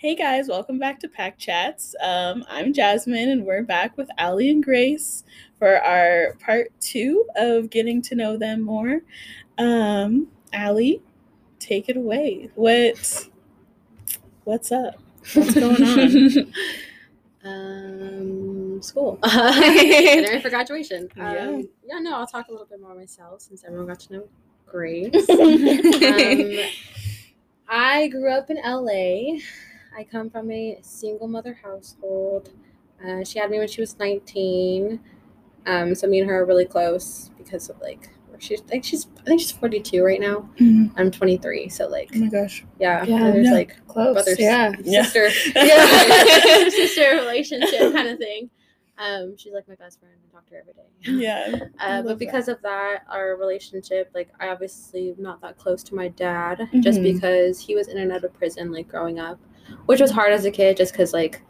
Hey guys, welcome back to Pack Chats. Um, I'm Jasmine, and we're back with Ali and Grace for our part two of getting to know them more. Um, Ali, take it away. What what's up? What's going on? um, school. Getting ready for graduation. Yeah. Um, yeah, no, I'll talk a little bit more myself since everyone got to know Grace. um, I grew up in LA. I come from a single mother household. Uh, she had me when she was 19. Um, so me and her are really close because of like she's like she's I think she's 42 right now. Mhm. I'm 23, so like Oh my gosh. yeah, Yeah, there's yeah. like Close. brother yeah. Yeah. sister Yeah. sister relationship kind of thing. Um, she's like my best friend. I talk to her every day. Yeah. Uh, but because of that, our relationship, like I obviously am not that close to my dad, Mhm. just because he was in and out of prison, like growing up, which was hard as a kid, just because like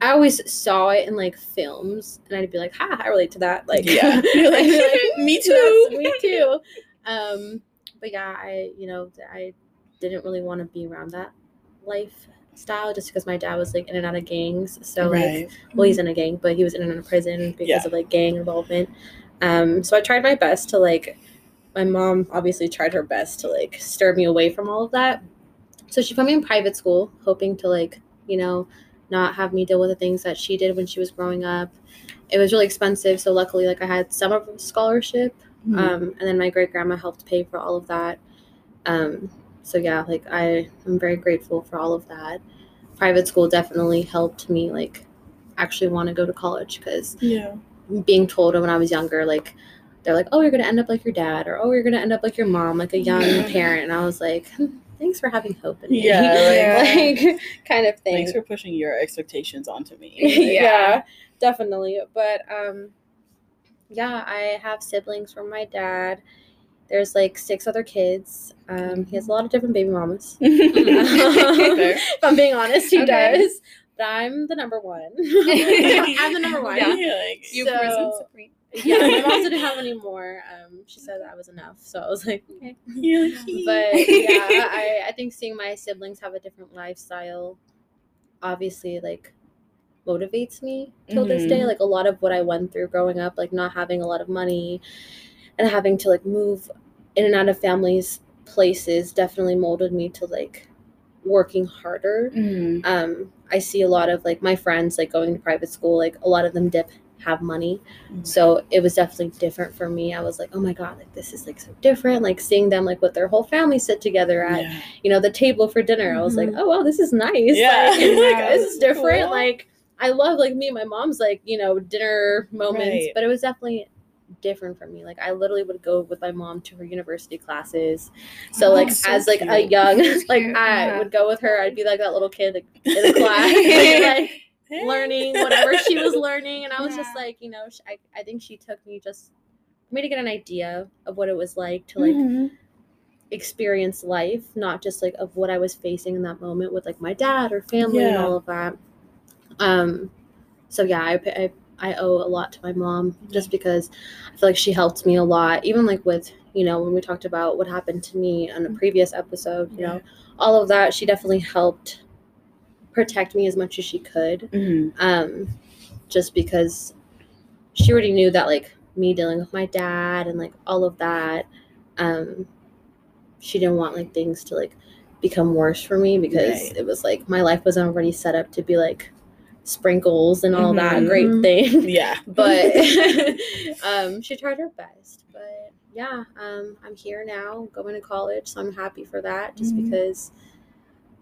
I always saw it in like films, and I'd be like, "Ha, I relate to that." Like, Yeah. Like, "Me too." me too. Um, but yeah, I you know I didn't really want to be around that lifestyle just because my dad was like in and out of gangs. So like right. well he's in a gang but he was in and out of prison because Yeah. of like gang involvement um so i tried my best to like my mom obviously tried her best to like stir me away from all of that so she put me in private school hoping to like you know not have me deal with the things that she did when she was growing up it was really expensive so luckily like i had some of a scholarship Mhm. um, and then my great grandma helped pay for all of that. Um, so yeah, like I am very grateful for all of that. Private school definitely helped me like actually want to go to college because yeah. being told when I was younger, like they're like, oh, you're gonna end up like your dad, or oh, you're gonna end up like your mom, like a young Yeah. parent, and I was like, hmm, thanks for having hope in me, Yeah, like, kind of thing Thanks for pushing your expectations onto me. yeah. definitely. But um, yeah, I have siblings from my dad. There's like six other kids. Um, he has a lot of different baby mamas. Fair. if I'm being honest, he Okay. does. But I'm the number one. I'm the number one. Yeah, Yeah. like, You So- present supreme. My mom didn't have any more. Um, she said that was enough. So I was like, okay. But yeah, I, I think seeing my siblings have a different lifestyle obviously like motivates me till this day. Mhm. Like a lot of what I went through growing up, like not having a lot of money and having to like move in and out of families places definitely molded me to like working harder. Mhm. Um, I see a lot of like my friends like going to private school, like a lot of them dip have money. Mhm. So it was definitely different for me. I was like, oh my God, like this is like so different. Like seeing them like with their whole family sit together at, Yeah. you know, the table for dinner. I was like, Mhm. oh wow, this is nice. Yeah. Like, Like, this is different. cool. Like I love like me and my mom's like, you know, dinner moments. Right. But it was definitely different for me. Like I literally would go with my mom to her university classes. So Oh, like so as like a young like I yeah. would go with her. I'd be like that little kid like in the class. like, learning whatever she was learning and i was just like you know I, I think she took me just for me to get an idea of what it was like to like Mhm. experience life not just like of what i was facing in that moment with like my dad or family and all of that. Um so yeah I, I i owe a lot to my mom just because i feel like she helped me a lot even like with you know when we talked about what happened to me on a previous episode you know all of that she definitely helped protect me as much as she could Mhm. um just because she already knew that like me dealing with my dad and like all of that um she didn't want like things to like become worse for me because Right. it was like my life was already set up to be like sprinkles and all that Mhm. great thing Yeah. but um she tried her best but yeah um i'm here now going to college so i'm happy for that just Mhm. because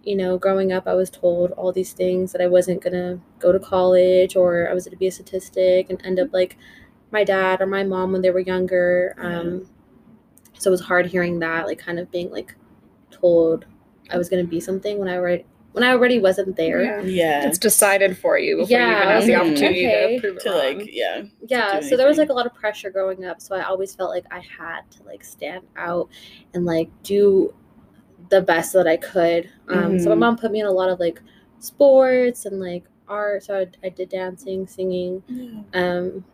you know growing up i was told all these things that i wasn't gonna go to college or i was gonna be a statistic and end up like my dad or my mom when they were younger um so it was hard hearing that like kind of being like told i was gonna be something when i already when i already wasn't there Yeah. Yeah. It's decided for you before you even Yeah, have the mhm. opportunity Okay. to prove it to wrong. like, yeah. yeah do so there was like a lot of pressure growing up so i always felt like i had to like stand out and like do the best that i could um so my Mhm. mom put me in a lot of like sports and like art so i, I did dancing singing Yeah. um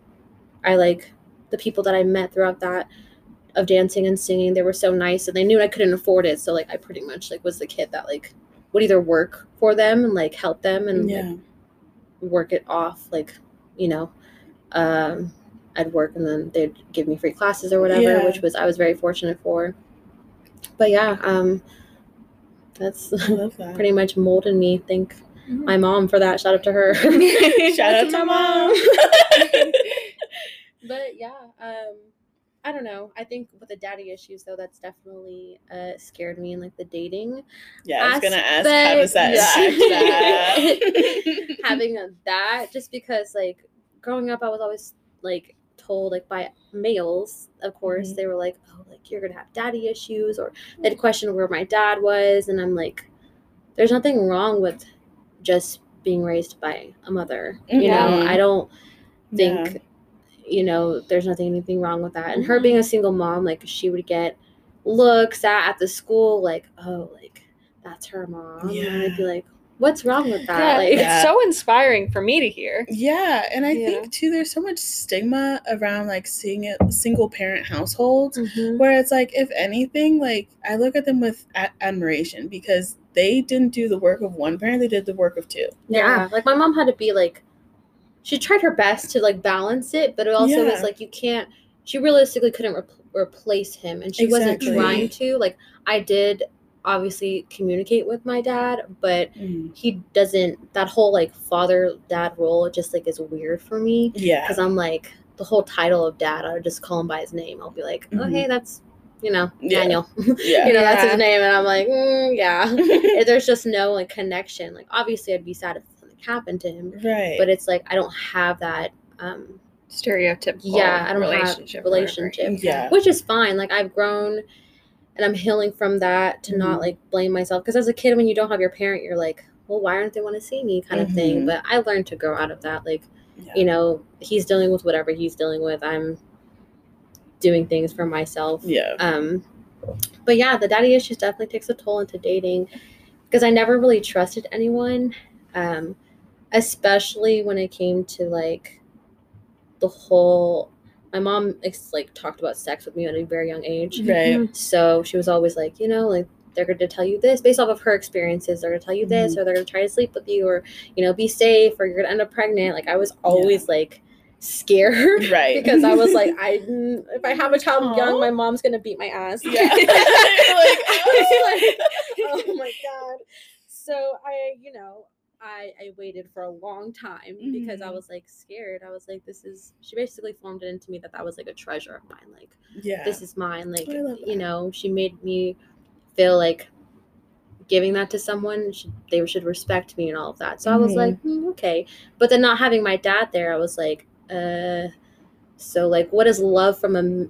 i like the people that i met throughout that of dancing and singing they were so nice and they knew i couldn't afford it so like i pretty much like was the kid that like would either work for them and like help them and like, work it off like you know um i'd work and then they'd give me free classes or whatever Yeah. which was i was very fortunate for but yeah um that's that. pretty much molded me thank Mhm. my mom for that shout out to her Shout out to my mom. but yeah um I don't know. I think with the daddy issues though, that's definitely uh scared me in like the dating yeah, I was gonna ask how does that that? having a, that just because like growing up i was always like told like by males of course Mhm. they were like oh like you're gonna have daddy issues or they'd question where my dad was and i'm like there's nothing wrong with just being raised by a mother you know Mhm. i don't think Yeah. you know there's nothing anything wrong with that and her being a single mom like she would get looks at at the school like oh like that's her mom and i'd be like what's wrong with that Yeah, like Yeah. it's so inspiring for me to hear. Yeah, and I Yeah. think too there's so much stigma around like seeing it single parent households Mhm. where it's like if anything like I look at them with a- admiration because they didn't do the work of one parent, they did the work of two. Yeah, like my mom had to be like, she tried her best to like balance it, but it also was like you can't. She realistically couldn't rep- replace him, and she Exactly. wasn't trying to. Like I did, obviously communicate with my dad, but he doesn't. That whole like father dad role just like is weird for me Yeah. because I'm like the whole title of dad. I would just call him by his name. I'll be like, oh Mhm. hey, that's you know Yeah. Daniel. Yeah. you know that's his name, and I'm like, mm, yeah if there's just no like connection. Like obviously I'd be sad if something happened to him, right. but it's like I don't have that um Stereotypical Yeah, I don't have relationship. whatever. relationship. yeah. which is fine. Like I've grown and I'm healing from that to not Mhm. like blame myself because as a kid when you don't have your parent you're like, well why aren't they want to see me kind of thing. But I learned to grow out of that like Yeah. you know, he's dealing with whatever he's dealing with. I'm doing things for myself. Yeah. Um, but yeah, the daddy issues definitely takes a toll into dating because I never really trusted anyone, um, especially when it came to like the whole. My mom like talked about sex with me at a very young age, Right. Mm-hmm. so she was always like, you know, like they're going to tell you this based off of her experiences. They're going to tell you this, mm-hmm. or they're going to try to sleep with you, or you know, be safe, or you're going to end up pregnant. Like I was always like scared Right. because I was like, I if I have a child Aw. young, my mom's gonna beat my ass. Yeah. Like, oh I oh my god. So I, you know, I I waited for a long time because I Mhm. was like scared. I was like, this is. She basically formed it into me that that was like a treasure of mine. Like yeah. this is mine. Like you know, she made me feel like giving that to someone should, they should respect me and all of that so i was like hmm, okay but then not having my dad there i was like uh so like what does love from a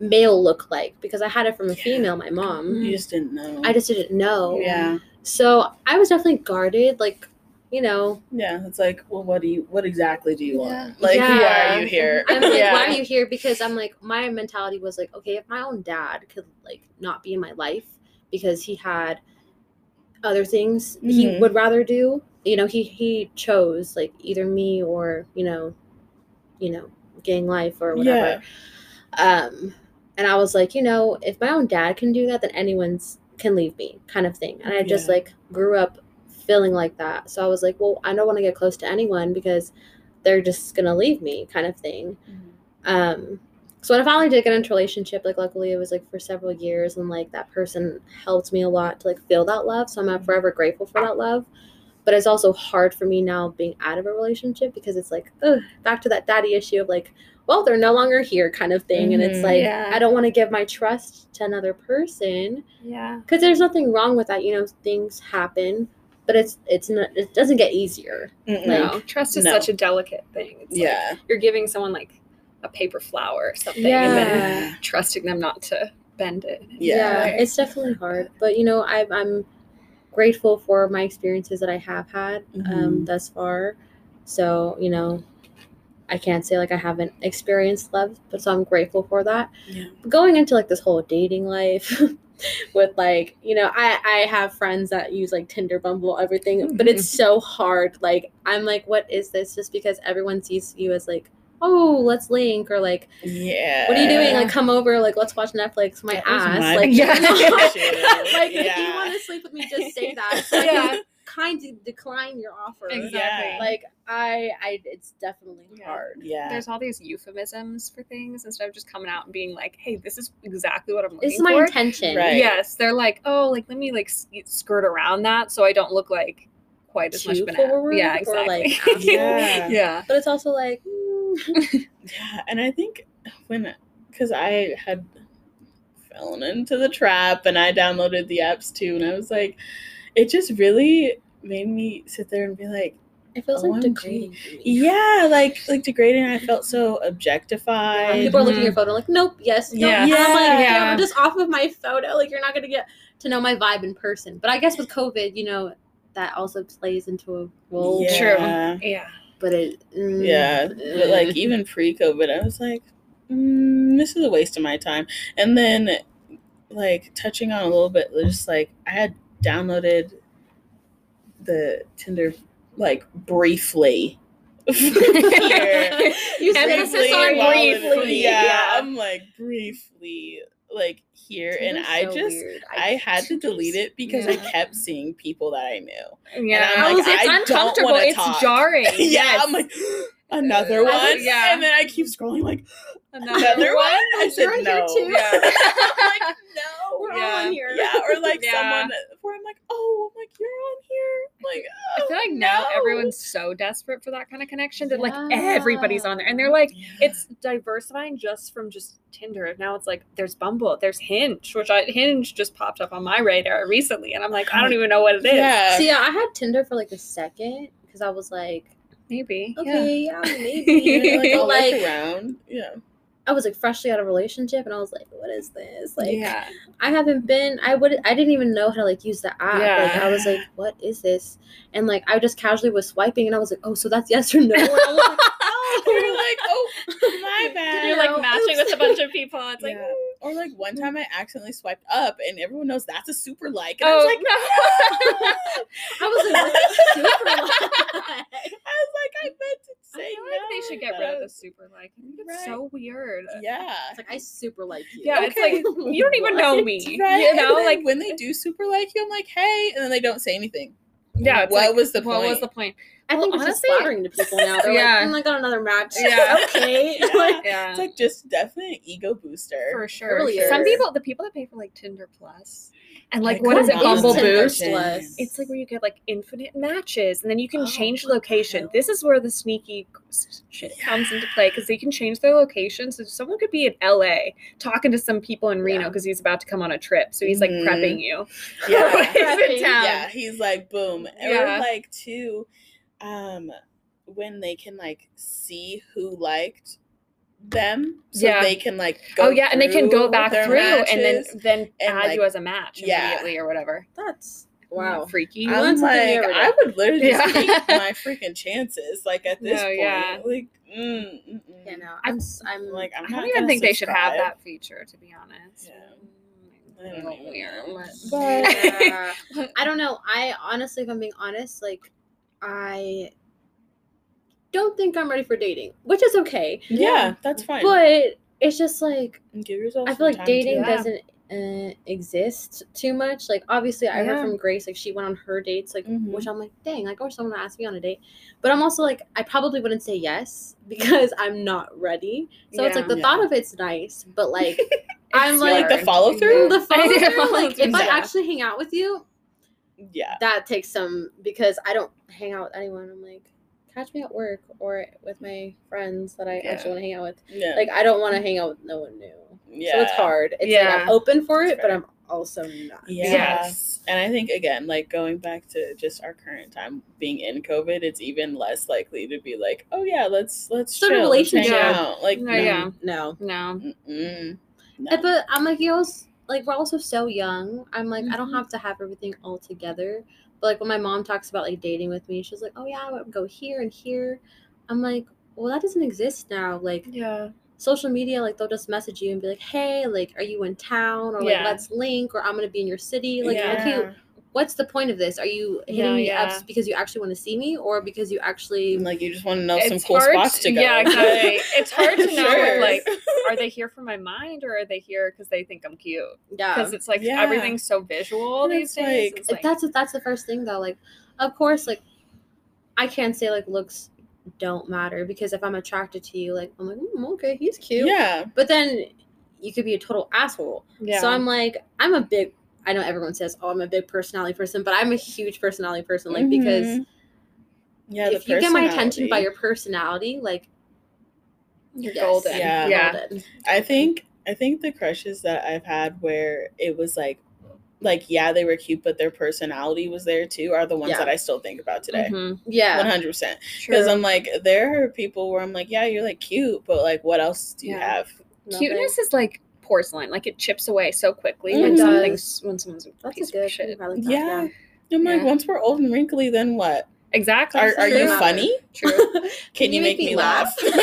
male look like because i had it from a Yeah. female my mom you just didn't know. i just didn't know yeah. so i was definitely guarded like you know Yeah. It's like, well, what do you? What exactly do you Yeah. want? Like, who Yeah. are you here? I'm like, yeah. why are you here? Because I'm like, my mentality was like, okay, if my own dad could like not be in my life because he had other things he Mhm. would rather do, you know, he he chose like either me or you know, you know, gang life or whatever. Um, and I was like, you know, if my own dad can do that, then anyone's can leave me, kind of thing. And I just Yeah. like grew up feeling like that. So I was like, well, I don't want to get close to anyone because they're just gonna leave me, kind of thing. Mhm. Um, so when I finally did get into a relationship, like luckily it was like for several years, and like that person helped me a lot to like feel that love. So I'm forever grateful for that love. But it's also hard for me now being out of a relationship because it's like, ugh, back to that daddy issue of like, well, they're no longer here, kind of thing. And it's Mhm. like, Yeah. I don't want to give my trust to another person Yeah. because there's nothing wrong with that. You know, things happen, but it's it's not. It doesn't get easier. Like, no, trust is no. such a delicate thing. It's like yeah. you're giving someone like a paper flower or something, and then Yeah. trusting them not to bend it. Yeah. it's definitely hard but you know I, i'm grateful for my experiences that i have had um, Mhm. thus far so you know i can't say like i haven't experienced love but so i'm grateful for that Yeah. going into like this whole dating life with like you know i i have friends that use like tinder bumble everything but it's mm-hmm. so hard like i'm like what is this just because everyone sees you as like oh, let's link or like, Yeah. what are you doing? Like, come over, like, let's watch Netflix. My That ass, my like, Yeah. like if you want to sleep with me, just say that. So Yeah. Can kind of decline your offer. Exactly. Yeah. Like I, I, it's definitely Yeah. hard. Yeah. There's all these euphemisms for things instead of just coming out and being like, "Hey, this is exactly what I'm looking for." This is my for." intention. Right. Yes, they're like, "Oh, like let me like skirt around that so I don't look like quite as much Too of an forward Yeah, or, exactly. like. Yeah. yeah. But it's also like, mm, Yeah, and I think when because I had fallen into the trap and I downloaded the apps too, and I was like, it just really made me sit there and be like, it feels like degrading. yeah, like like degrading. I felt so objectified. People are looking at your photo like, nope, yes, nope. Yeah. And I'm like, Yeah. yeah, just off of my photo. Like, you're not gonna get to know my vibe in person. But I guess with COVID, you know, that also plays into a role. yeah. True. Yeah. But it, mm, Yeah, but like even pre-COVID, I was like, mm, this is a waste of my time. And then, like touching on a little bit, just like I had downloaded the Tinder like briefly. Here. you said Emphasis on briefly. Yeah, Yeah. I'm like briefly like here, and I so just weird. I had to delete it because I kept seeing people that I knew. Yeah. I'm like, it's I don't uncomfortable. It's talk. jarring. yeah, Yes. I'm like another I one, would- yeah. and then I keep scrolling like Another, another one. I Like, said you're here no. too? Yeah. I'm like no. We're all on here. Yeah, or like Yeah. someone where I'm like, oh, I'm like you're on here. Like, I feel oh, like now oh, everyone's so desperate for that kind of connection that like everybody's on there, and they're like, Yeah. it's diversifying just from just Tinder. Now it's like there's Bumble, there's Hinge, which I Hinge just popped up on my radar recently, and I'm like, I don't even know what it is. yeah. See, I had Tinder for like a second because I was like, Maybe. okay, yeah, maybe. Like, I'll like, around. Yeah. I was like freshly out of a relationship, and I was like, what is this? Like, yeah. I haven't been. I would. I didn't even know how to like use the app. Like, I was like, what is this? And like, I just casually was swiping, and I was like, oh, so that's yes or no. And I was like, oh, You're like, oh, my bad. You're like know, matching with a bunch of people. It's like, Yeah. Or like one time I accidentally swiped up and everyone knows that's a super like. And I was oh like, no. I was like, super like? I was like, I meant to I say feel no. like they should get rid of the super like. I think it's Right. so weird. Yeah. It's like I super like you. Yeah, it's like you don't even know me. Right. You know, like when they do super like you, I'm like, hey, and then they don't say anything. yeah. What like, was the point? What was the point? I think Well, it's just honestly- flattering to people now. They're Yeah. like, mm, I got another match. Yeah. okay. Yeah. Like, Yeah. It's like just definitely ego booster. for sure. really Some people, the people that pay for like Tinder Plus, and like I what is it, couldn't Bumble Boost? Plus. It's like where you get like infinite matches, and then you can Oh, change location. hell? This is where the sneaky shit comes into play because they can change their location. So someone could be in LA talking to some people in Reno Yeah. because he's about to come on a trip. So he's like Mhm. prepping you. Yeah. He's in town. yeah, he's like boom. Yeah. Or like too, um, when they can like see who liked them, so Yeah. they can like go oh yeah, and they can go back their through and then then and, add like- you as a match yeah. immediately or whatever. That's wow. freaky. I'm want like, I would literally just Yeah. take my freaking chances. Like at this No, point, yeah. like, mm, mm, mm. Yeah, I'm. s- I'm like, I'm I don't even gonna think they should have that feature, to be honest. Yeah. I don't Little even weird, know. but- But- Yeah. I don't know. I honestly, if I'm being honest, like I don't think I'm ready for dating, which is okay. Yeah, that's fine. But it's just like Give yourself. I feel like dating doesn't uh, exist too much. Like obviously, I heard from Grace like she went on her dates, like Mhm. which I'm like, dang, like wish someone asked me on a date. But I'm also like, I probably wouldn't say yes because I'm not ready. So it's like the Yeah. thought of it's nice, but like I'm like like the follow through. the follow through. like if I actually hang out with you, Yeah. that takes some because I don't hang out with anyone. I'm like, catch me at work or with my friends that I Yeah. actually want to hang out with. Yeah. Like I don't want to hang out with no one new. yeah. So it's hard. It's like Yeah. I'm open for it, but. I'm also not. Yeah. Yes. And I think again, like going back to just our current time being in COVID, it's even less likely to be like, oh yeah, let's let's Start a chill, let's hang relationship. out. Like No, no, yeah. No. No. No. But I'm like, you know, like we're also so young. I'm like, I don't Mhm. have to have everything all together. But like when my mom talks about like dating with me, she's like, oh yeah, I would go here and here. I'm like, well, that doesn't exist now. Like Yeah. social media, like they'll just message you and be like, hey, like, are you in town? Or like, Yeah. let's link. Or I'm gonna be in your city. Like, yeah. okay, what's the point of this? Are you hitting No, me yeah. up because you actually want to see me, or because you actually like you just want to know some cool spots to go. Yeah, exactly. it's hard to know. Sure. Like, are they here for my mind or are they here because they think I'm cute? yeah? Because it's like Yeah. everything's so visual And these days. like- like, that's that's the first thing though. Like, of course, like I can't say like looks don't matter because if I'm attracted to you, like I'm like, mm, okay, he's cute. Yeah. But then you could be a total asshole. yeah. So I'm like, I'm a big. I know everyone says, "Oh, I'm a big personality person," but I'm a huge personality person. Like because Mhm. yeah, if you get my attention by your personality, like You're yes, golden. Yeah. Yeah. golden. I think I think the crushes that I've had where it was like like yeah, they were cute, but their personality was there too are the ones Yeah. that I still think about today. Mhm. Yeah, One hundred percent. Because I'm like, there are people where I'm like, yeah, you're like cute, but like, what else do you Yeah. have? Cuteness is like porcelain. Like it chips away so quickly mm, It when does. something's when someone's a That's piece a good. of shit. I like Yeah. I'm oh like, Yeah. once we're old and wrinkly, then what? Exactly. Are, are you funny? True. Can, you make, me laugh? like,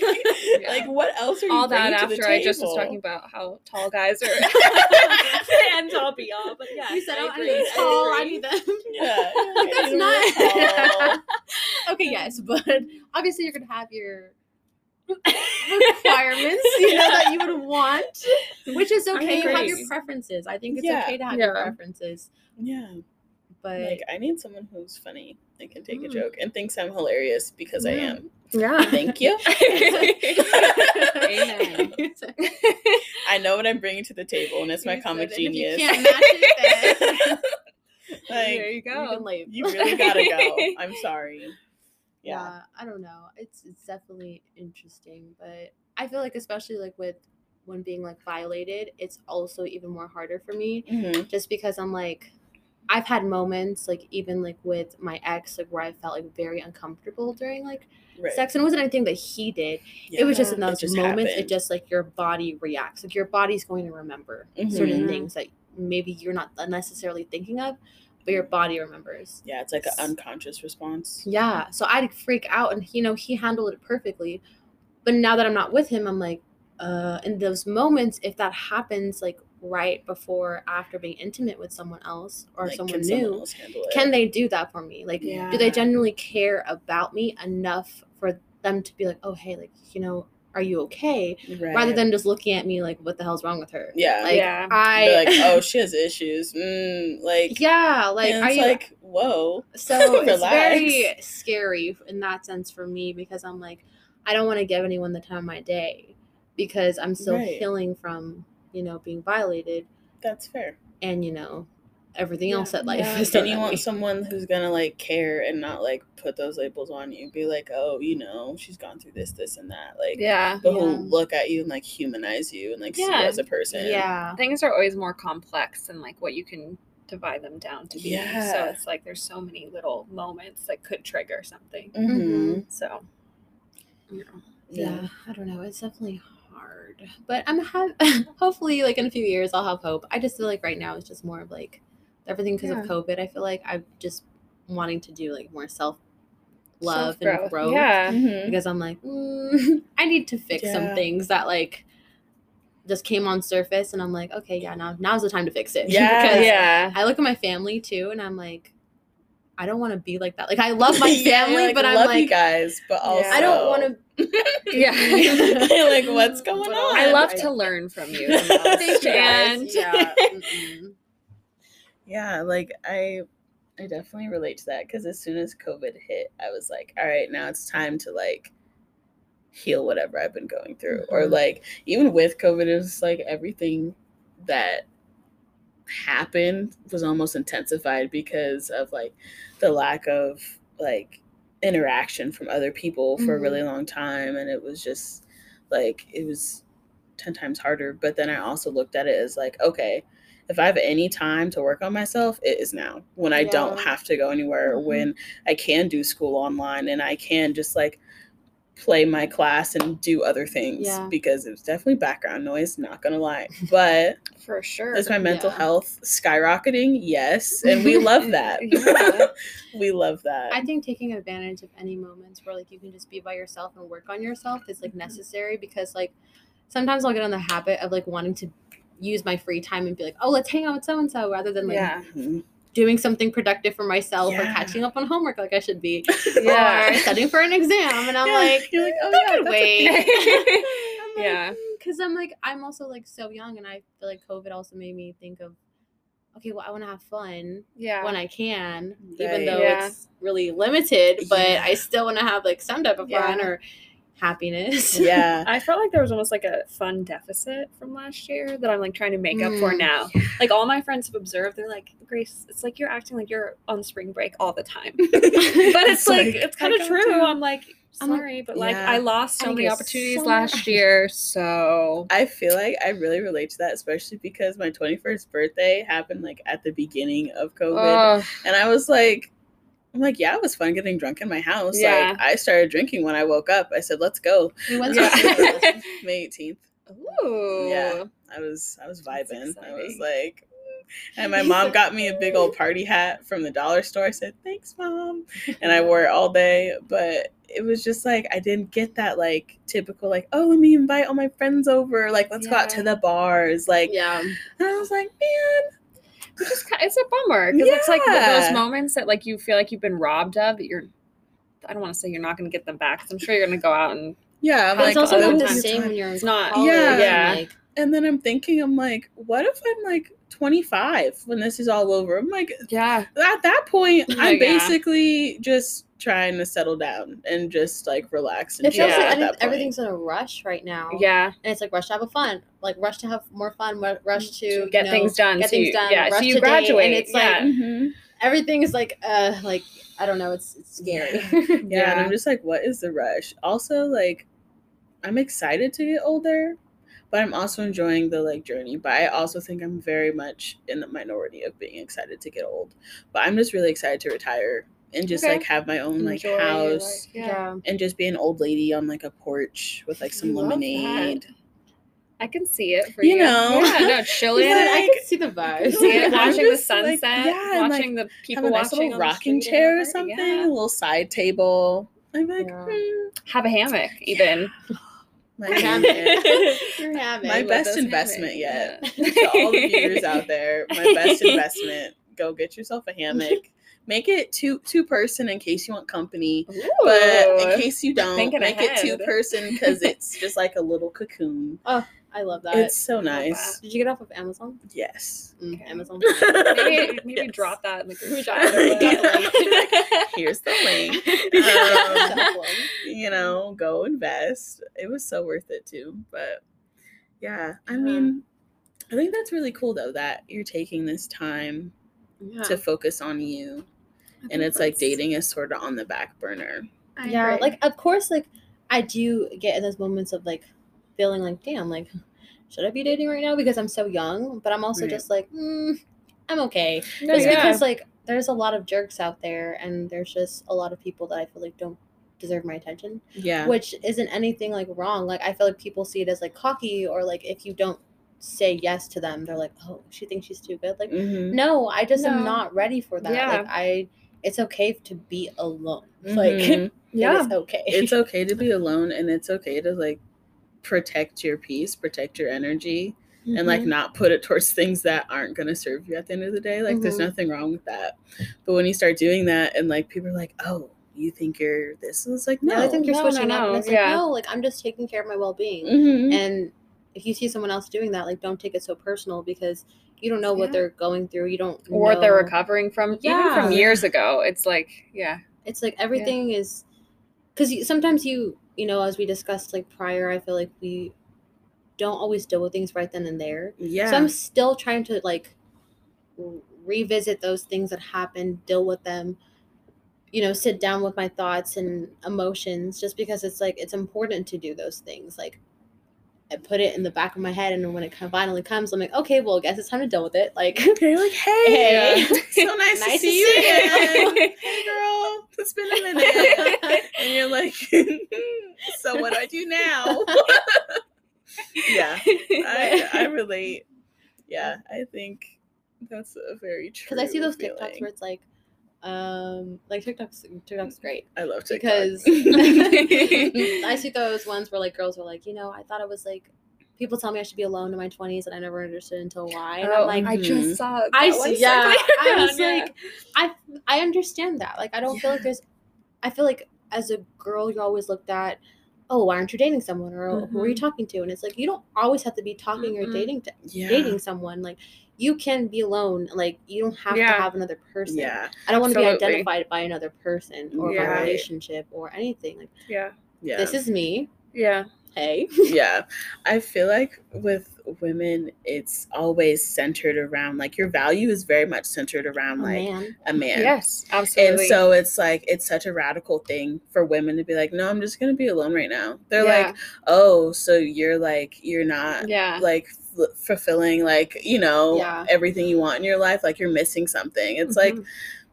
Yeah. like what else are you All that bringing to the after I just was talking about how tall guys are the end all be all. But yeah, You said, I "Oh, I agree. need tall. I agree. need them." Yeah, that's you're not. okay, yes, but obviously you're gonna have your requirements, you know, that you would want, which is okay. You have your preferences. I think it's Yeah. okay to have your preferences, Yeah. but Like I need someone who's funny and can take a Mm. joke and thinks I'm hilarious because I am. Yeah. Thank you. I know what I'm bringing to the table, and it's my You comic said you genius. can't match it, then there you go. you can leave. you really gotta go. I'm sorry. Yeah. Yeah. I don't know. It's it's definitely interesting, but I feel like especially like with when being like violated, it's also even more harder for me Mhm. just because I'm like I've had moments like even like with my ex like where I felt like very uncomfortable during like Right. sex and it wasn't anything that he did. it was just Yeah. in those just moments happened. it just like your body reacts. Like your body's going to remember certain Mhm. things that maybe you're not necessarily thinking of, but your body remembers. Yeah, it's like an unconscious response. Yeah. So I'd freak out and you know, he handled it perfectly. But now that I'm not with him, I'm like, uh in those moments, if that happens like right before after being intimate with someone else or Like, someone can new, someone else handle it? can they do that for me? Like do they genuinely care about me enough for them to be like, Oh hey, like, you know, are you okay? right. Rather than just looking at me like, what the hell's wrong with her? yeah, Like Yeah. I They're like oh she has issues. Mm, like Yeah, like and are it's you like whoa. So it's very scary in that sense for me because I'm like, I don't want to give anyone the time of my day because I'm still Right. healing from, you know, being violated That's fair. and, you know, everything Yeah. else that life Yeah, has and you want me. someone who's gonna like care and not like put those labels on you. Be like, oh, you know, she's gone through this, this, and that. Like, Yeah. but Yeah. who'll look at you and like humanize you and like see you as a person. Yeah. Things are always more complex than like what you can divide them down to be. So it's like there's so many little moments that could trigger something. Mm-hmm. So you know. yeah. I don't know. It's definitely hard. But I'm have hopefully like in a few years I'll have hope. I just feel like right now it's just more of like everything because Yeah. of COVID. I feel like I'm just wanting to do like more self love and Self-growth. growth. Yeah. Mm-hmm. because I'm like, mm, I need to fix some things that like just came on surface, and I'm like, okay, yeah, now now's the time to fix it. Yeah. because Yeah. I look at my family too, and I'm like, I don't want to be like that. Like I love my Yeah, family, like, but I'm love you like, guys, but also I don't want to. Yeah. like what's going But on? I love I- to learn from you. Thank the most. Thank you And- Yeah. mm-mm. Yeah, like I I definitely relate to that because as soon as COVID hit, I was like, all right, now it's time to like heal whatever I've been going through. Or Mhm. like even with COVID, it was like everything that happened was almost intensified because of like the lack of like interaction from other people for a Mhm. really long time and it was just like it was 10 times harder but then i also looked at it as like okay if i have any time to work on myself it is now when i don't have to go anywhere Mhm. when i can do school online and i can just like play my class and do other things Yeah. because it was definitely background noise not gonna lie but For sure. is my mental Yeah. health skyrocketing yes and we love that Yeah. we love that I think taking advantage of any moments where like you can just be by yourself and work on yourself is like necessary because like sometimes I'll get in the habit of like wanting to use my free time and be like, oh, let's hang out with so and so rather than like yeah. Mhm. doing something productive for myself or catching up on homework like I should be Yeah. or studying for an exam and I'm Yeah, like you're like, oh that yeah, could wait okay. Yeah. because I'm like I'm also like so young and I feel like COVID also made me think of okay well I want to have fun yeah. when I can, even though Yeah. it's really limited, but Yeah. I still want to have like some type of fun Yeah. or happiness. yeah. I felt like there was almost like a fun deficit from last year that I'm like trying to make up for Mm. now. Like all my friends have observed, they're like, Grace, it's like you're acting like you're on spring break all the time. but it's like, it's kind of true. I'm like, sorry, but like Yeah. I lost so I many opportunities so last year. So I feel like I really relate to that, especially because my 21st birthday happened like at the beginning of COVID. Ugh. And I was like, I'm like, yeah, it was fun getting drunk in my house. Yeah. Like, I started drinking when I woke up. I said, let's go. We went Yeah. May 18th. Ooh. Yeah. I was, I was vibing. I was like, mm. and my mom got me a big old party hat from the dollar store. I said, thanks, mom. And I wore it all day. But it was just like, I didn't get that like typical, like, oh, let me invite all my friends over. Like, let's go out to the bars. Like, yeah. and I was like, man, Which is ki- it's a bummer because it's like those moments that like you feel like you've been robbed of that you're. I don't want to say you're not going to get them back 'cause I'm sure you're going to go out and yeah. I'm But like, it's also other not the same when you're It's not- college Yeah. and, Yeah. like, and then I'm thinking, I'm like, what if I'm like 25 when this is all over? I'm like, yeah, at that point, I'm yeah. basically just trying to settle down and just like relax and it feels like at every- that point. everything's in a rush right now. yeah. And it's like rush to have a fun, like rush to have more fun, rush to you get know, things done. get so things you, done, Yeah, so rush you to date, and graduate. it's yeah. like- Mhm. everything is like uh like I don't know, it's it's scary. Yeah, and Yeah. I'm just like, what is the rush? Also, like, I'm excited to get older, but I'm also enjoying the like journey. But I also think I'm very much in the minority of being excited to get old. But I'm just really excited to retire and just Okay. like have my own like Enjoy house life, Yeah. and just be an old lady on like a porch with like some Love that. lemonade. I can see it for You you. know. yeah, no, chilling. Yeah, I can see the vibes. See it, I'm watching the just, like, sunset, yeah, and, like, watching the Have people a nice watching little rocking chair or something, Yeah. a little side table. I'm like, Yeah. hmm, Have a hammock, even. my Hammock. hammock. My best investment hammocks, yet. yeah. to all the viewers out there, my best investment. Go get yourself a hammock. Make it two two person in case you want company, but in case you don't, Thinking make it two person because it's just like a little cocoon. Oh, I love that. It's so nice. Did you get off of Amazon? Yes. Mm, Okay. Amazon. maybe maybe Yes. drop that in the group chat. dropped? Here's the link. Um, you know, go invest. It was so worth it too. But yeah, I Yeah. mean, I think that's really cool though that you're taking this time Yeah. to focus on you. And it's like dating is sort of on the back burner. yeah, like of course, like I do get in those moments of like feeling like, damn, like should I be dating right now because I'm so young? But I'm also Right. just like, mm, I'm okay, No, just yeah. because like there's a lot of jerks out there, and there's just a lot of people that I feel like don't deserve my attention, Yeah. which isn't anything like wrong. Like I feel like people see it as like cocky or like if you don't say yes to them, they're like, oh, she thinks she's too good. Like Mhm. no, I just No. am not ready for that. Yeah. Like I, it's okay to be alone. Like Mhm. Yeah. it's okay. it's okay to be alone and it's okay to like protect your peace, protect your energy, and like Mhm. not put it towards things that aren't going to serve you at the end of the day. Like, there's Mhm. nothing wrong with that. But when you start doing that, and like people are like, oh, you think you're this? And it's like, no. No, I think you're no, no, switching up. And it's yeah. like, no, like I'm just taking care of my well being. Mhm. And if you see someone else doing that, like don't take it so personal because you don't know what Yeah. they're going through. You don't or what they're recovering from, even from years ago. It's like, yeah, It's like everything is because you, sometimes you, you know, as we discussed like prior, I feel like we don't always deal with things right then and there. yeah. So I'm still trying to like revisit those things that happened, deal with them, you know, sit down with my thoughts and emotions just because it's like it's important to do those things. Like I put it in the back of my head and then when it finally comes, I'm like, okay, well, I guess it's time to deal with it. Like Okay, like, hey, Hey. so nice, to Nice to see you again. hey, girl, it's been a minute. and you're like, so what do I do now? yeah, I, I relate. Yeah, I think that's a very true. because I see those TikToks where it's like um like TikTok's TikTok's great. I love TikTok. because I see those ones where like girls are like, you know, I thought it was like people tell me I should be alone in my 20s, and I never understood until why. And Oh, I'm like, I just saw. That I see. Yeah, I around, was yeah. like, I I understand that. Like, I don't feel like there's. I feel like as a girl, you're always looked at. Oh, why aren't you dating someone? Or "Oh, who are you Mhm. talking to? And it's like you don't always have to be talking or Mm-mm. dating to, Yeah. dating someone. Like you can be alone. Like you don't have Yeah. to have another person. Yeah. I don't want to be identified by another person or Yeah. by a relationship or anything. Like yeah, Yeah. this is me. yeah, Hey. yeah i feel like with women it's always centered around like your value is very much centered around Oh, like man. a man yes, absolutely. and so it's like it's such a radical thing for women to be like no i'm just gonna be alone right now they're Yeah. like oh so you're like you're not yeah, like f- fulfilling like you know Yeah. everything you want in your life like you're missing something it's like Mhm.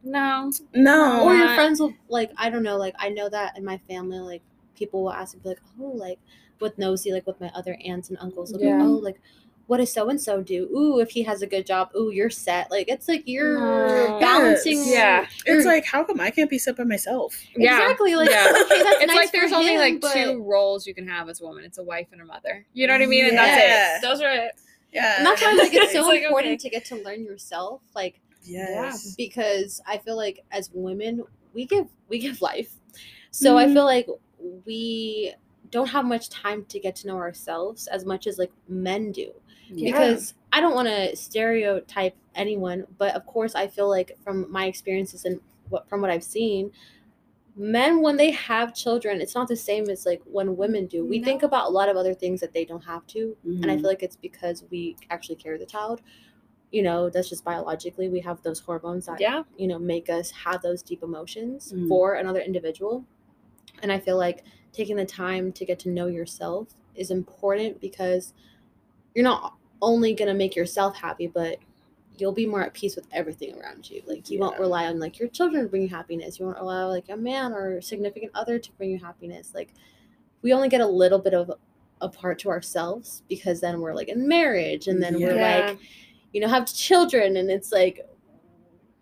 no, no or your friends will like I don't know like I know that in my family like people will ask me like oh like with nosy like with my other aunts and uncles like Yeah. oh like what does so and so do ooh if he has a good job ooh you're set like it's like you're No. balancing Yes. Yeah. it's you're- like how come i can't be set by myself yeah. exactly like Yeah. okay that's it's nice like for there's only him, like but- two roles you can have as a woman. It's a wife and a mother. You know what I mean? And Yeah. that's it. Those are it. yeah and that's why like it's so It's like, important okay. to get to learn yourself like yes because I feel like as women we give we give life. So I Mhm. feel like we don't have much time to get to know ourselves as much as like men do. Yeah. Because I don't want to stereotype anyone, but of course I feel like from my experiences and what from what I've seen, men when they have children, it's not the same as like when women do. We think about a lot of other things that they don't have to, and I Mhm. feel like it's because we actually carry the child. You know, that's just biologically we have those hormones that Yeah. you know make us have those deep emotions Mm. for another individual and i feel like taking the time to get to know yourself is important because you're not only going to make yourself happy but you'll be more at peace with everything around you. Like you won't rely on like your children to bring you happiness. You won't allow like a man or significant other to bring you happiness. Like we only get a little bit of a part to ourselves because then we're like in marriage and then we're like you know have children and it's like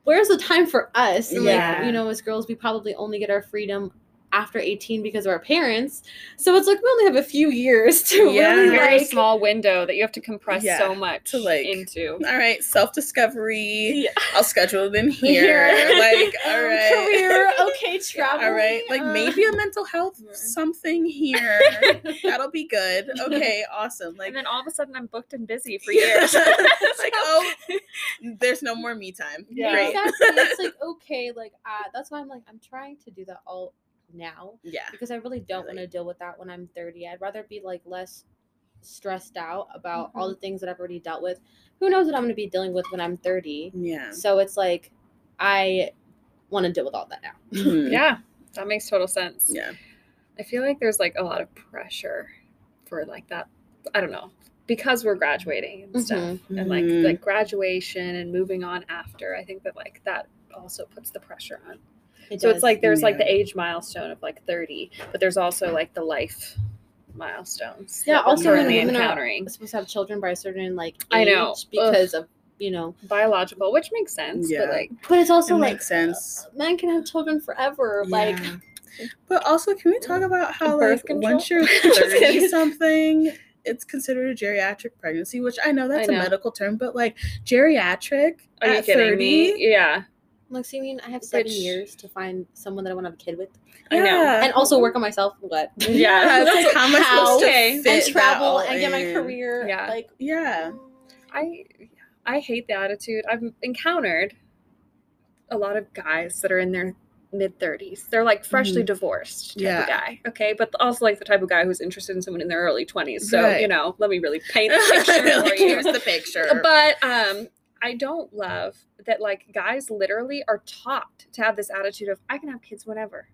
where's the time for us? And Yeah. like you know as girls we probably only get our freedom after 18 because of our parents. So it's like we only have a few years to Yeah. really Very like small window that you have to compress Yeah, so much to, like- into. all right self-discovery. Yeah. i'll schedule them in here like all Um, career okay travel all right. Like uh, maybe a mental health something here. That'll be good. Okay awesome. Like and then all of a sudden, I'm booked and busy for Yeah. years. like oh there's no more me time. Yeah. great. Exactly. It's like okay like uh, that's why i'm like i'm trying to do that all now yeah because I really don't want to deal with that when I'm 30. I'd rather be like less stressed out about all the things that I've already dealt with. Who knows what I'm going to be dealing with when I'm 30? yeah So it's like I want to deal with all that now. Mhm. yeah, that makes total sense. yeah I feel like there's like a lot of pressure for like that. I don't know because we're graduating and stuff, Mhm. and like Mhm. like graduation and moving on after. I think that like that also puts the pressure on. It So it's like there's like the age milestone of like 30, but there's also like the life milestones. Yeah, that we're also when currently women are- supposed to have children by a certain like age I know. because of you know. biological, which makes sense. Yeah. But like, But it's also It like makes sense. uh, men can have children forever. Like but also can we talk about how Birth like control? once you're Just 30 something it's considered a geriatric pregnancy which i know that's I a know. medical term but like geriatric are you at kidding 30 me? Yeah, like, so mean I have seven Which- years to find someone that I want to have a kid with, I know. Yeah. and also work on myself. What? yeah, it's like how am i supposed to Okay. fit and that travel all and get my in? career. Yeah. Like yeah I I hate the attitude. I've encountered a lot of guys that are in their mid 30s. They're like freshly divorced type Mm-hmm. Yeah. of guy. Okay. But also like the type of guy who's interested in someone in their early 20s. So, Right. you know, let me really paint the picture Like, for you. here's the picture But um I don't love that like guys literally are taught to have this attitude of I can have kids whenever.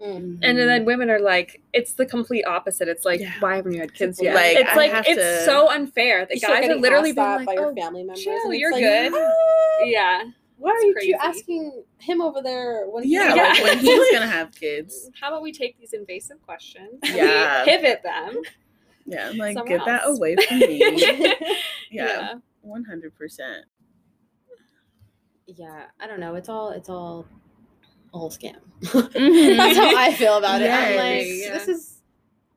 mm. And then women are like, it's the complete opposite. It's like, Yeah. why haven't you had kids yet? Like, it's I like it's to- so unfair that You guys are literally asked being like, by your oh, family members. chill, and it's you're like, good. "Ah, yeah. Why are It's you crazy. asking him over there when yeah, Yeah. like when he's gonna have kids How about we take these invasive questions? and Yeah. We pivot them. yeah I'm like Somewhere get that away from me yeah. yeah 100% yeah, I don't know. It's all it's all a whole scam. Mhm. That's how I feel about it. I'm like, Yeah. this is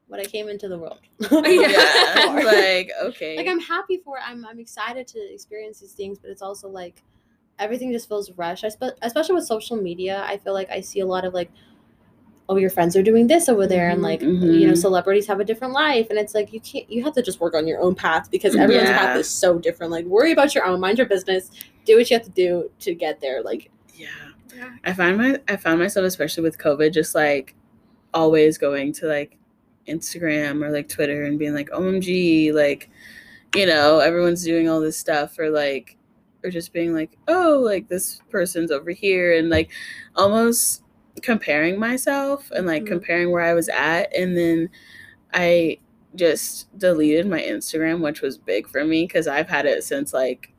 what I came into the world. yeah, for. like okay, like I'm happy for it. I'm I'm excited to experience these things, but it's also like everything just feels rushed. I spe- especially with social media, I feel like I see a lot of like, oh, your friends are doing this over there, and like you know, Mhm. celebrities have a different life, and it's like you can't. You have to just work on your own path because everyone's Yeah. path is so different. Like worry about your own, mind your business, do what you have to do to get there. Like yeah. Yeah. I find my I found myself especially with COVID just like always going to like Instagram or like Twitter and being like OMG like you know everyone's doing all this stuff or like or just being like oh like this person's over here and like almost comparing myself and like Mhm. comparing where I was at and then I just deleted my Instagram which was big for me cuz I've had it since like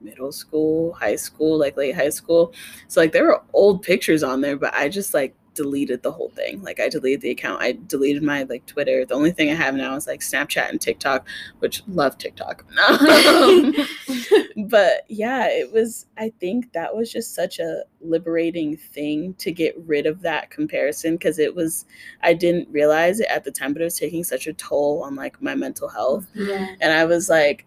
middle school, high school, like late high school. So like there were old pictures on there, but I just like deleted the whole thing. Like I deleted the account. I deleted my like Twitter. The only thing I have now is like Snapchat and TikTok, which love TikTok. Um, but yeah, it was I think that was just such a liberating thing to get rid of that comparison because it was I didn't realize it at the time, but it was taking such a toll on like my mental health yeah, and I was like,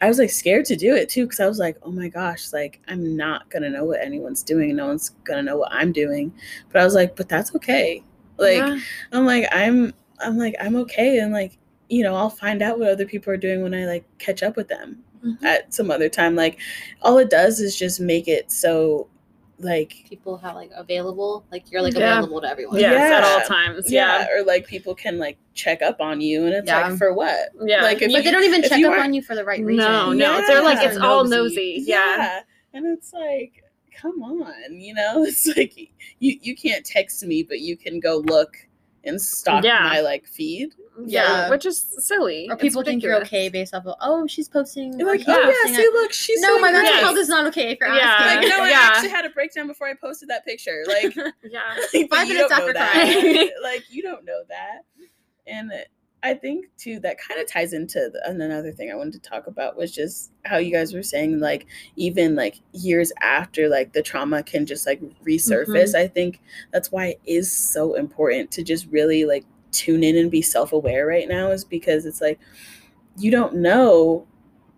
I was like scared to do it too because I was like, oh my gosh, like I'm not gonna know what anyone's doing. No one's gonna know what I'm doing. But I was like, but that's okay. Like Yeah. I'm like I'm I'm like I'm okay, and like you know I'll find out what other people are doing when I like catch up with them Mhm. at some other time. Like all it does is just make it so like people have like available, like you're like Yeah. available to everyone. Yes, at all times. yeah, Yeah. or like people can like check up on you, and it's Yeah. like for what? Yeah. Like if but you- they don't even check up are- on you for the right reason. No, no. They're like, it's all nosy. Yeah. And it's like, come on, you know? It's like you you can't text me, but you can go look and stalk Yeah. my like feed. Yeah. Yeah. Which is silly. Or people think you're okay based off of oh she's posting. You're like, or oh he's yeah, see, look, she's no, my mental health is not okay if you're Yeah. asking. Like, no, I Yeah. actually had a breakdown before I posted that picture. Like, Yeah. but Five minutes after that. crying. like, you don't know that. And I think too that kind of ties into the, and another thing I wanted to talk about was just how you guys were saying like even like years after like the trauma can just like resurface. Mm-hmm. I think that's why it is so important to just really like tune in and be self-aware right now is because it's like you don't know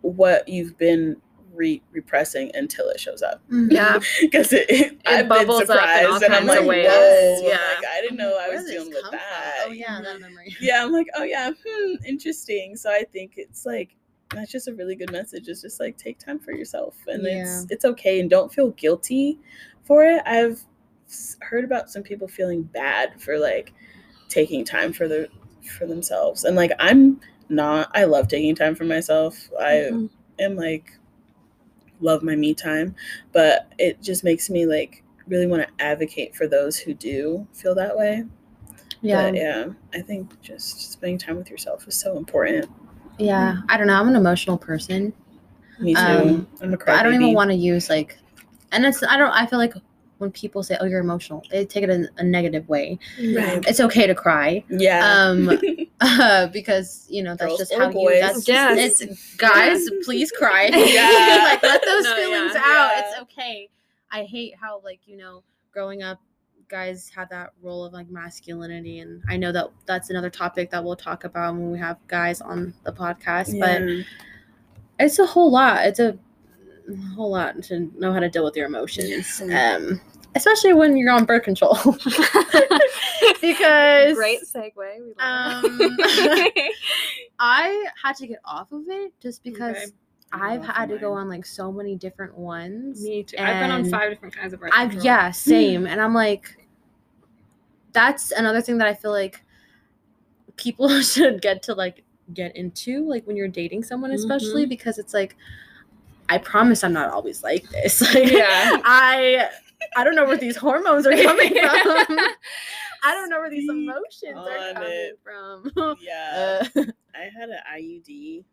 what you've been re- repressing until it shows up Mhm. Yeah. because it, it, I've been bubbles up in all surprised and I'm like of ways. whoa Yeah. like I didn't know I was dealing with come from? that Oh yeah, that memory. yeah i'm like oh yeah hmm interesting so i think it's like that's just a really good message is just like take time for yourself and it's it's okay and don't feel guilty for it i've heard about some people feeling bad for like taking time for the for themselves and like i'm not i love taking time for myself i Mhm. am like love my me time but it just makes me like really want to advocate for those who do feel that way Yeah, but yeah, I think just spending time with yourself is so important. yeah. I don't know. I'm an emotional person. Me too. Um, I'm a But I don't even want to use like, and it's I don't I feel like when people say oh you're emotional they take it in a negative way. Right. It's okay to cry. Yeah. Um, uh, because you know that's Girls just how boys. you. That's Yes. just it's guys. Please cry. Yeah. like let those No, feelings yeah. out. Yeah. It's okay. I hate how like you know growing up, guys had that role of like masculinity, and I know that that's another topic that we'll talk about when we have guys on the podcast. But it's a whole lot. It's a whole lot to know how to deal with your emotions. Um, especially when you're on birth control. because Great segue. Um. I had to get off of it just because Okay. I've had to go on like so many different ones. Me too. I've been on five different kinds of birth I've control. yeah, same. And I'm like that's another thing that I feel like people should get to like get into like when you're dating someone especially Mhm. because it's like I promise I'm not always like this. Like Yeah. I I don't know where these hormones are coming from. I don't know where these emotions are coming it. from. yeah. Uh, I had an IUD.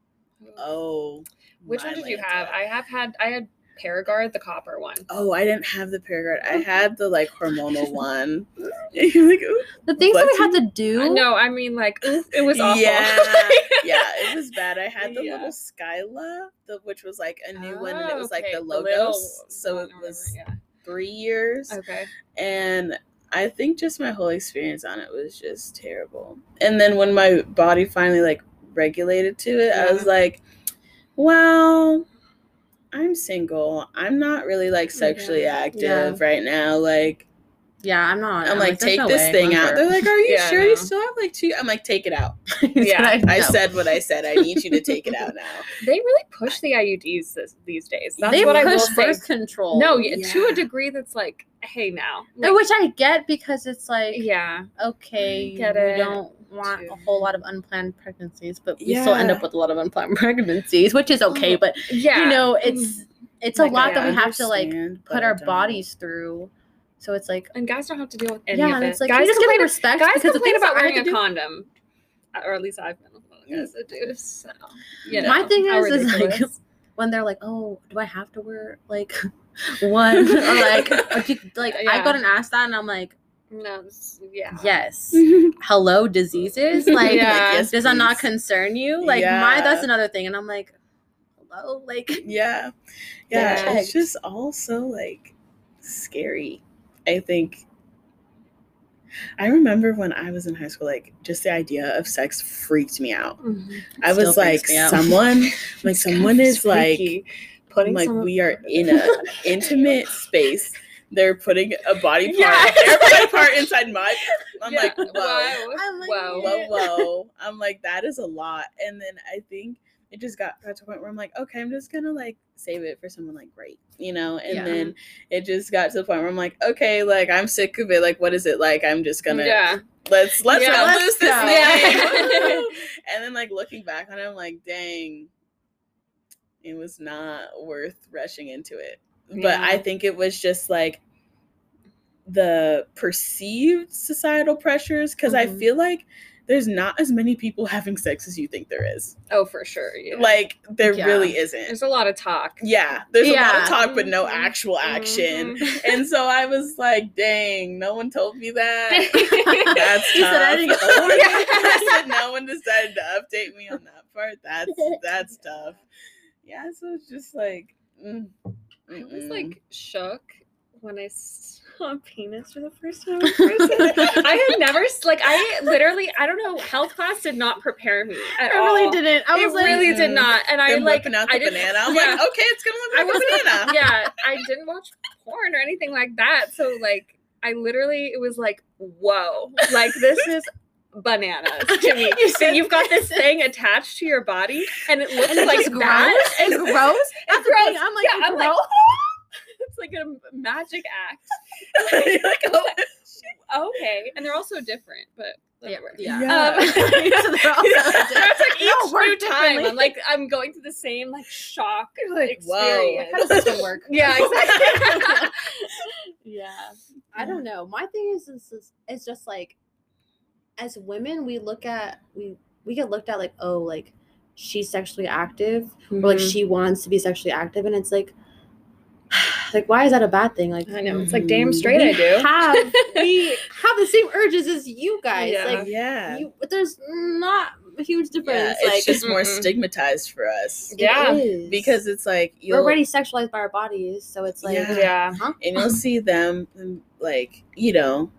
Oh. Which one did you have? I have had. I had Paragard, the copper one. Oh, I didn't have the Paragard. I had the like hormonal one. You're like, the things that we had to do. No, I mean like oof, it was awful. Yeah, yeah, it was bad. I had the Yeah. little Skyla, the, which was like a new one, and it Oh, was like oh, okay, the little logos. so it or was whatever, three years. Okay. and I think just my whole experience on it was just terrible. And then when my body finally like regulated to it, I was like, well, I'm single. I'm not really like sexually Yeah. active right now. Like, Yeah, I'm not. I'm like, there's take no this way. thing I'm out. sure. They're like, are you Yeah, sure no. you still have like two? I'm like, take it out. Yeah, I No. said what I said. I need you to take it out now. They really push the IUDs this, these days. That's they what I push will say. birth control. No, yeah, to a degree that's like, hey now. Oh, like, which I get because it's like, yeah. okay, Get it, don't want a whole lot of unplanned pregnancies, but we still end up with a lot of unplanned pregnancies, which is okay. But Yeah. you know, it's it's a Like, lot that we have to like put our bodies through. So it's like, and guys don't have to deal with any yeah, of it. it's like guys just give complain, me respect. guys because the complain about wearing a do- condom. Or at least I've been with one of the guys that do. So, you know, My thing is, is like when they're like, "Oh, do I have to wear like one?" or like, like I Yeah. got and asked that, and I'm like, no, yeah. "Yes, hello, diseases. Like, Yeah. Yes, does that not concern you? Like, my that's another thing." And I'm like, "Hello, like, Yeah. Yeah. Yeah. It's just all so like scary. I think I remember when I was in high school, like just the idea of sex freaked me out. Mhm. I Still was like, freaks me out. someone, like someone is like, putting like some of- we are in a intimate space. They're putting a body part, Yeah. their body part inside my. I'm Yeah. like, whoa. Wow. I'm like, Wow. whoa, whoa. I'm like, that is a lot. And then I think it just got, got to a point where I'm like, okay, I'm just gonna like save it for someone like great, you know? And Yeah. then it just got to the point where I'm like, okay, like I'm sick of it. Like, what is it like? I'm just gonna Yeah. let's let's Yeah, let let's loose this go. thing. Yeah. And then like looking back on it, I'm like, dang, it was not worth rushing into it. But Yeah. I think it was just like the perceived societal pressures because I Mhm. feel like there's not as many people having sex as you think there is. Oh, for sure. Yeah. Like there Yeah. really isn't. there's a lot of talk. yeah, there's a lot of talk but no Mhm. actual action. Mhm. And so I was like, dang, no one told me that. That's He said, "I didn't get the tough. warning." I said no one decided to update me on that part. That's that's tough. Yeah, so it's just like mm, I was like shook when I saw penis for the first time. I had never like I literally I don't know health class did not prepare me at I really all. didn't. I it was like, really did mm. not, and I like out I didn't, banana. I'm yeah. like, okay, it's gonna I look like was a banana. yeah, I didn't watch porn or anything like that. So like I literally it was like, whoa. Like this is bananas to me. you so you've got this thing attached to your body and it looks and it's like that. gross. It's gross. That's the gross. I'm like, Yeah, I'm like, it's like a magic act. Like, oh, Okay. And they're also different, but Yeah, yeah. Yeah. Um, So they're all so so it's like each work new time. I'm like I'm going through the same like shock Like, whoa. How does this work? Yeah, exactly. Yeah. I don't know. My thing is, is, is it's just like, as women, we look at we we get looked at like, oh, like she's sexually active, or like Mhm. she wants to be sexually active, and it's like, like why is that a bad thing? Like I know. It's like damn straight we I do. have we have the same urges as you guys. Yeah. Like yeah. you, but there's not a huge difference. yeah, difference. it's like just more Mm-mm. stigmatized for us Yeah. is. because it's like you're already sexualized by our bodies, so it's like Yeah. Yeah. huh? and you'll see them like you know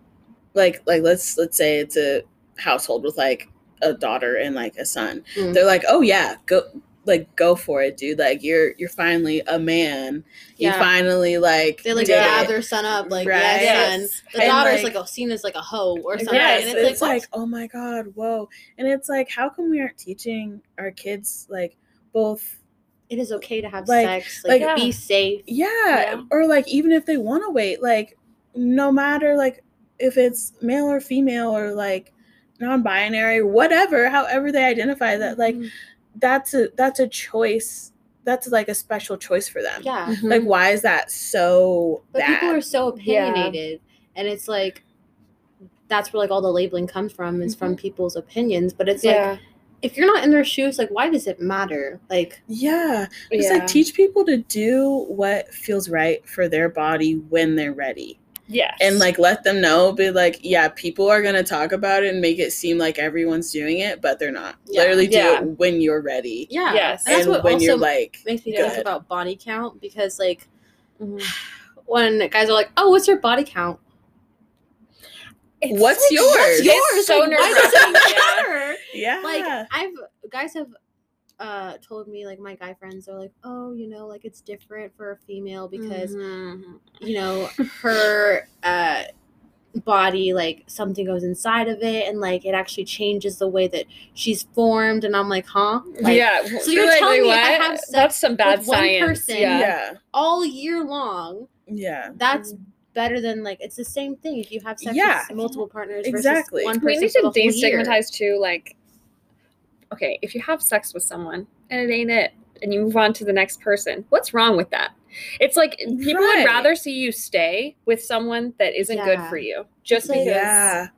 like like let's let's say it's a household with like a daughter and like a son Mm. they're like oh yeah go like go for it dude like you're you're finally a man you finally like They like it. their son up, like Right. yes, Yes. The And, daughter's like- like, seen as like a hoe or something, Yes, and it's, it's, like, like, oh my god, whoa. And it's like, how come we aren't teaching our kids like both it is okay to have like- sex, like, like- be safe. yeah, Yeah. or like even if they want to wait, like no matter like if it's male or female or like non-binary, whatever, however they identify that, like Mhm. that's a that's a choice. That's like a special choice for them. yeah, Mm-hmm. Like why is that so but bad? people are so Yeah. opinionated, and it's like that's where like all the labeling comes from is from people's opinions. But it's like Yeah. if you're not in their shoes, like why does it matter? Like yeah. Just yeah. like teach people to do what feels right for their body when they're ready. Yes. and like let them know be like yeah people are gonna talk about it and make it seem like everyone's doing it but they're not Yeah. literally do Yeah. it when you're ready yeah, Yes. and that's what when also you're like makes me good. think about body count because like Mhm. when guys are like, oh, what's your body count? It's What's like, yours? What's It's yours? so Like, why does it matter? Yeah. Like I've guys have uh told me like my guy friends are like, oh, you know, like it's different for a female because Mhm. you know her uh body like something goes inside of it and like it actually changes the way that she's formed and i'm like huh like yeah. so you're telling me if I have sex That's some bad with one person- yeah. yeah. all year long Yeah. that's better than like it's the same thing if you have sex Yeah. with multiple partners Exactly. versus one we person need to the whole year. destigmatize too like okay if you have sex with someone and it ain't it and you move on to the next person what's wrong with that it's like people Right. would rather see you stay with someone that isn't good for you just like- because Yeah.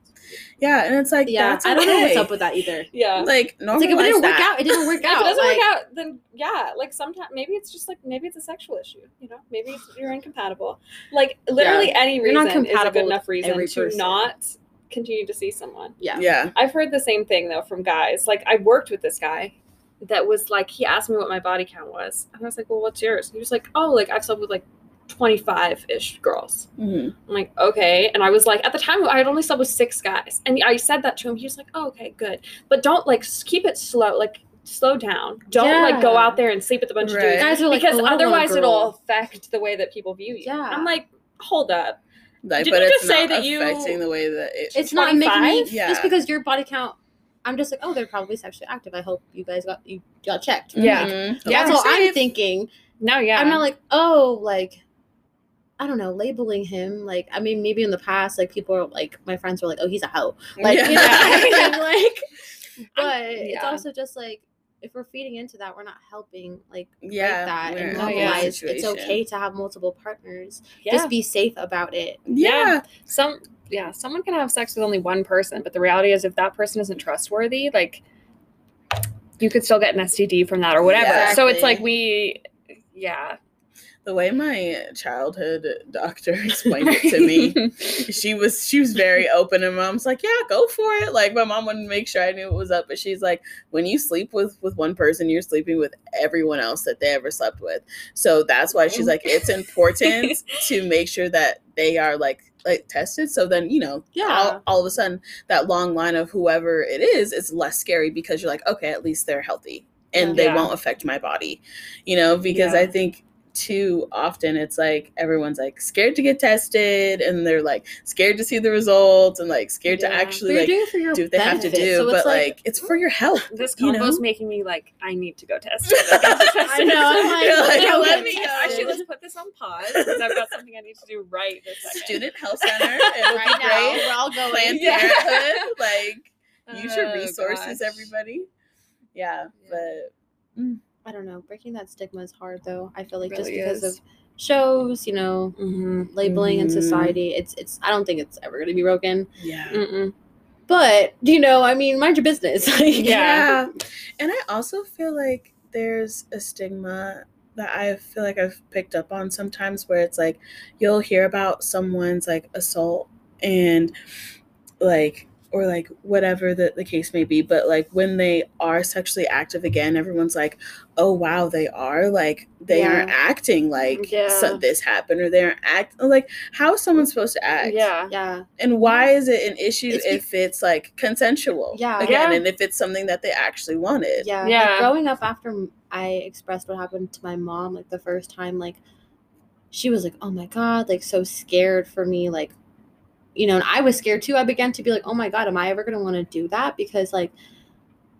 Yeah. And it's like, yeah that's i don't know what's up with that either yeah Like, it's like if it didn't work out it didn't work out. if it doesn't like, work out then yeah like sometimes maybe it's just like maybe it's a sexual issue you know maybe it's, you're incompatible like literally any You're reason not is a good enough reason to person. not continue to see someone yeah Yeah. I've heard the same thing though from guys. Like I worked with this guy that was like he asked me what my body count was. And I was like, Well, what's yours? He was like, Oh, like I've slept with like 25 ish girls. Mhm. I'm like, okay. And I was like, at the time I had only slept with six guys. And I said that to him. He was like, Oh, okay, good. But don't like keep it slow, like slow down. Don't like go out there and sleep with a bunch Right. of dudes. guys are like because I don't want a otherwise it'll affect the way that people view you. Yeah. I'm like, hold up. Like, Didn't but you it's just say not that you- affecting the way that it. it's not making me 25? Yeah. just because your body count i'm just like oh they're probably sexually active i hope you guys got you got checked Yeah. Mhm. Yeah. that's all i'm Safe. thinking No, yeah. i'm not like oh like i don't know labeling him like i mean maybe in the past like people are like my friends were like oh he's a hoe like you know Yeah. like but it's yeah. also just like if we're feeding into that we're not helping like Yeah, break that and in a normalize it's okay to have multiple partners yeah. just be safe about it Yeah. some yeah someone can have sex with only one person but the reality is if that person isn't trustworthy like you could still get an std from that or whatever Yeah. so it's like we yeah The way my childhood doctor explained it to me, she was she was very open and mom's like yeah go for it. Like my mom wanted to make sure i knew what was up but she's like when you sleep with with one person you're sleeping with everyone else that they ever slept with. So that's why she's oh. like it's important to make sure that they are like like tested. So then you know Yeah. all, all of a sudden that long line of whoever it is is less scary because you're like okay at least they're healthy and they won't affect my body you know because Yeah. i think too often it's like everyone's like scared to get tested and they're like scared to see the results and like scared to actually like doing it for your do what they have to do so but like, it's for your health this You know? making me like i need to go test I know, I'm like, You're like, okay, let me go. actually let's put this on pause because i've got something i need to do right this second student health center it'll right be now great we're all going Planned Yeah. Parenthood, like use your Oh, resources gosh. everybody yeah, Yeah. but mm. I don't know. Breaking that stigma is hard though. I feel like just because is. of shows, you know, Mhm. labeling in Mhm. society, it's it's I don't think it's ever gonna be broken. yeah Mm-mm. But you know, I mean, mind your business. Like, Yeah. And I also feel like there's a stigma that I feel like I've picked up on sometimes where it's like you'll hear about someone's like assault and like or like whatever the, the case may be but like when they are sexually active again everyone's like oh wow they are like they Yeah. aren't acting like Yeah. so, this happened or they aren't act like how is someone supposed to act yeah yeah, and why is it an issue It's be- if it's like consensual? Yeah. Again, Yeah. and if it's something that they actually wanted. yeah, Yeah. Like, growing up after i expressed what happened to my mom, like the first time, like she was like, "Oh my god," like so scared for me, like you know, and I was scared too. I began to be like, "Oh my god, am I ever gonna want to do that?" Because like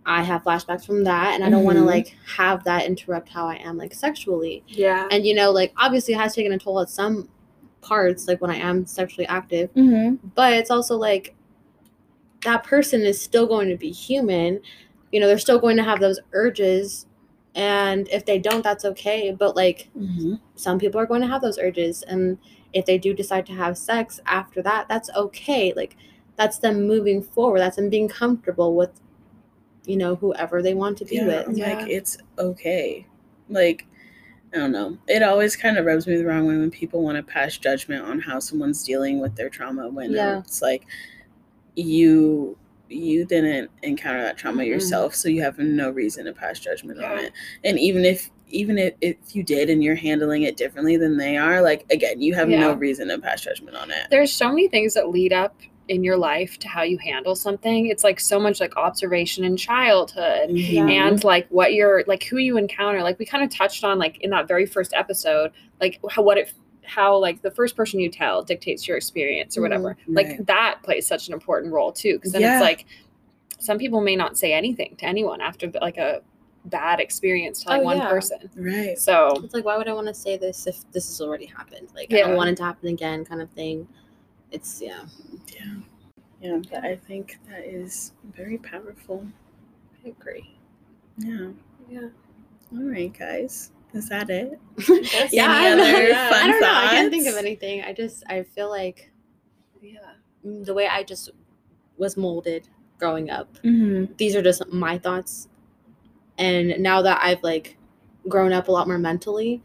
I have flashbacks from that, and I don't want to like have that interrupt how I am like sexually. yeah And you know, like obviously it has taken a toll at some parts, like when I am sexually active, Mm-hmm. but it's also like that person is still going to be human. You know, they're still going to have those urges. And if they don't, that's okay. But like Mm-hmm. some people are going to have those urges. And if they do decide to have sex after that, that's okay. Like that's them moving forward. That's them being comfortable with, you know, whoever they want to be Yeah, with. I'm Yeah. like it's okay. Like I don't know. It always kind of rubs me the wrong way when people want to pass judgment on how someone's dealing with their trauma when Yeah. it's like you you didn't encounter that trauma Mhm. yourself, so you have no reason to pass judgment on it. And even if even if, if you did and you're handling it differently than they are, like again, you have no reason to pass judgment on it. there's so many things that lead up in your life to how you handle something. It's like so much like observation in childhood mm-hmm. Yeah. and like what you're like who you encounter. Like we kind of touched on like in that very first episode, like how what it how like the first person you tell dictates your experience or whatever. Mm, like Right. that plays such an important role too because then Yeah. it's like some people may not say anything to anyone after like a bad experience to like Oh, one yeah. person. Right. So It's like, why would I want to say this if this has already happened? Like, I don't want it to happen again, kind of thing. It's yeah. Yeah. Yeah. But I think that is very powerful. I agree. Yeah. Yeah. All right, guys. Is that it? yeah, I don't, know. other I fun don't know. I can't think of anything. I just I feel like Yeah. mm, the way I just was molded growing up. Mm-hmm. These are just my thoughts, and now that I've like grown up a lot more mentally,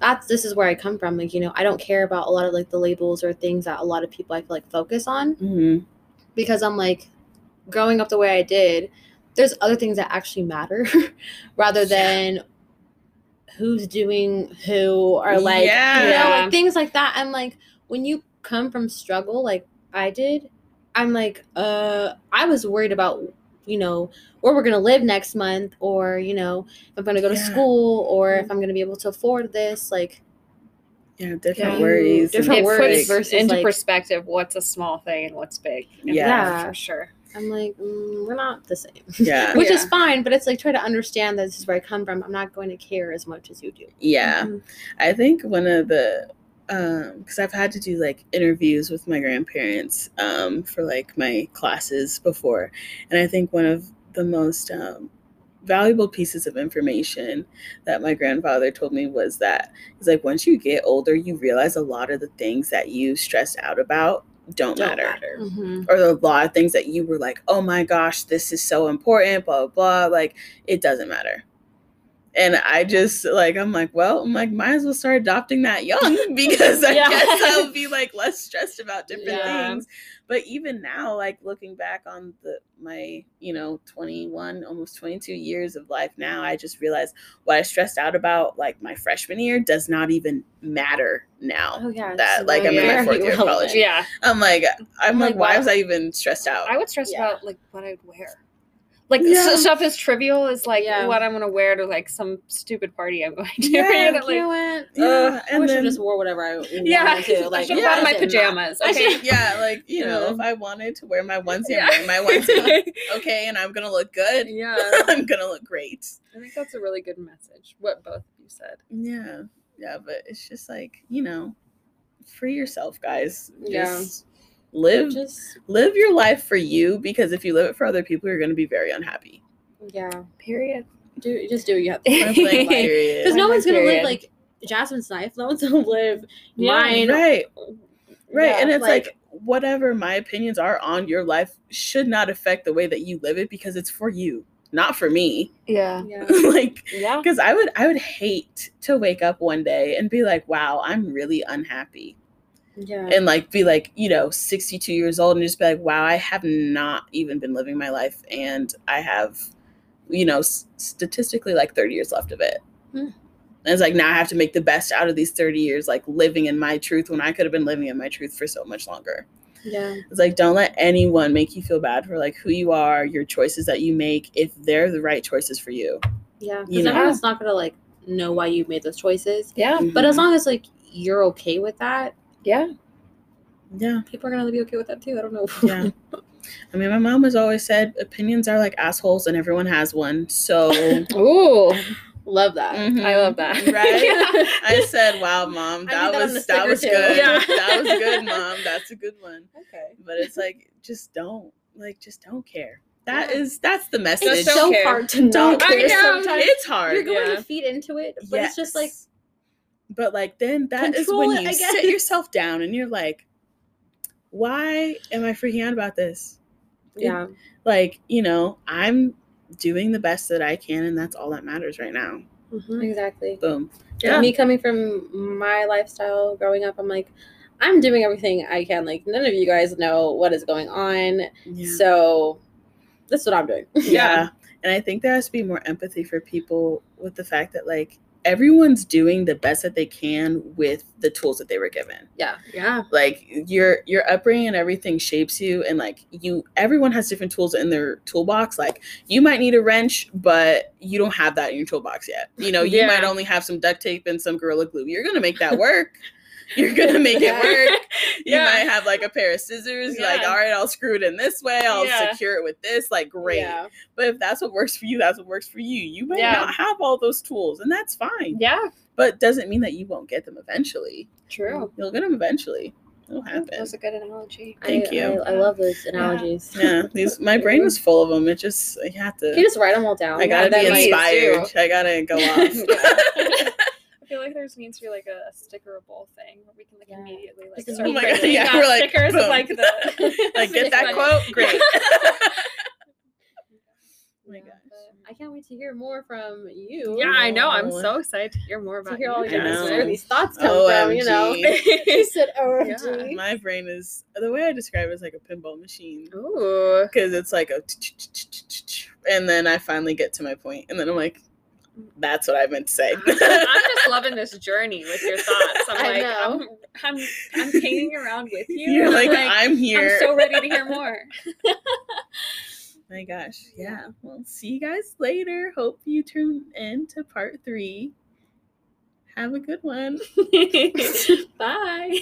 that's this is where I come from. Like you know, I don't care about a lot of like the labels or things that a lot of people I feel like focus on Mm-hmm. because I'm like growing up the way I did. There's other things that actually matter rather than who's doing who or like you know like things like that. I'm like when you come from struggle like I did, I'm like uh I was worried about you know where we're gonna live next month or you know if I'm gonna go to school or if I'm gonna be able to afford this like Yeah. Different Yeah. worries. Different it worries puts versus, into like- perspective what's a small thing and what's big. Yeah. Yeah. for sure. I'm like mm, we're not the same. Yeah. which is fine but it's like try to understand that this is where i come from i'm not going to care as much as you do Yeah. Mhm. I think one of the um because I've had to do like interviews with my grandparents um for like my classes before. And I think one of the most um valuable pieces of information that my grandfather told me was that it's like once you get older you realize a lot of the things that you stressed out about don't, Don't matter. matter. Mm-hmm. Or a lot of things that you were like, oh my gosh, this is so important, blah, blah, blah. Like, it doesn't matter. And I just like I'm like, well, I'm like, might as well start adopting that young because I Yeah. guess I'll be like less stressed about different Yeah. things. But even now, like looking back on the my, you know, 21, almost 22 years of life now, I just realized what I stressed out about like my freshman year does not even matter now. oh yeah That, like, I'm in my fourth year of college. Yeah. I'm like, I'm like, Like, why was I even stressed out? I would stress Yeah. about like what I'd wear. Like Yeah. s- stuff as trivial as like Yeah. what I'm gonna wear to like some stupid party I'm going to. Yeah, Like, you know Yeah, uh, i wish then- i just wore whatever i yeah, wanted to I like should have yeah, my it doesn't matter. pajamas. Okay. should- yeah, like you know, if I wanted to wear my onesie, Yeah. I'm wearing my onesie. okay, and I'm gonna look good. yeah. I'm gonna look great. I think that's a really good message. What both of you said. Yeah, yeah, but it's just like you know, free yourself, guys. Yeah. Just live just live your life for you because if you live it for other people, you're gonna be very unhappy. yeah Period. do just do what you have Point blank, because no one's gonna live like jasmine's life no one's gonna live Yeah, mine right, right, Yeah, and it's like, like- whatever my opinions are on your life should not affect the way that you live it because it's for you, not for me. Yeah. yeah like Yeah. because i would i would hate to wake up one day and be like wow i'm really unhappy yeah and like be like you know 62 years old and just be like wow i have not even been living my life and i have you know s- statistically like 30 years left of it Hmm. and it's like now i have to make the best out of these 30 years like living in my truth when i could have been living in my truth for so much longer yeah it's like don't let anyone make you feel bad for like who you are your choices that you make if they're the right choices for you yeah You because know? everyone's not gonna like know why you made those choices Yeah. but as Mhm. long as like you're okay with that Yeah. yeah people are gonna be okay with that too i don't know Yeah. I mean, my mom has always said opinions are like assholes and everyone has one. So Ooh. love that Mhm. I love that. Right? I said, wow, mom, I that need that was that was good. Yeah. That was good, mom. That's a good one. okay But it's like, just don't. Like, just don't care. That Yeah. is that's the message. it's so care. hard to not Don't care I know. sometimes it's hard. you're going Yeah. to feed into it but it's just like Yes. But like then that is Control when you I sit yourself down and you're like, why am I freaking out about this? yeah Like, you know, I'm doing the best that I can and that's all that matters right now. Mhm. exactly Boom. Yeah. me coming from my lifestyle growing up i'm like i'm doing everything i can like none of you guys know what is going on Yeah. so that's what i'm doing yeah. And I think there has to be more empathy for people with the fact that like everyone's doing the best that they can with the tools that they were given. Yeah. Yeah. Like your your upbringing and everything shapes you and like you everyone has different tools in their toolbox. Like you might need a wrench, but you don't have that in your toolbox yet. You know, you Yeah. might only have some duct tape and some gorilla glue. You're gonna make that work. You're gonna make it work. You Yeah. might have like a pair of scissors, like, all right, I'll screw it in this way, I'll Yeah. secure it with this, like great. Yeah. But if that's what works for you, that's what works for you. You may Yeah. not have all those tools, and that's fine. Yeah. But doesn't mean that you won't get them eventually. True. You'll get them eventually. It'll That happen. was a good analogy. Thank I, you. I, I love those analogies. Yeah, these my brain is full of them. It just I have to. You just write them all down. I gotta that be inspired. I gotta go off. I feel like there needs to be like a, a stickerable thing where we can like Yeah. immediately like start Oh my God, printing yeah, we're like, stickers boom. of like the like get that quote. Great. Oh my Yeah, gosh. I can't wait to hear more from you. Yeah, I know. I'm so excited to hear more To about hear you all I your where these thoughts come from, you know. OMG. She said OMG. My brain is the way I describe it is like a pinball machine Ooh. because it's like a and then I finally get to my point and then I'm like, that's what I meant to say. I'm just, loving this journey with your thoughts. I'm I like, know. I'm, I'm, I'm hanging around with you. You're like, I'm I'm here. I'm so ready to hear more. My gosh. Yeah. Well, see you guys later. Hope you tune in to part three. Have a good one. Bye.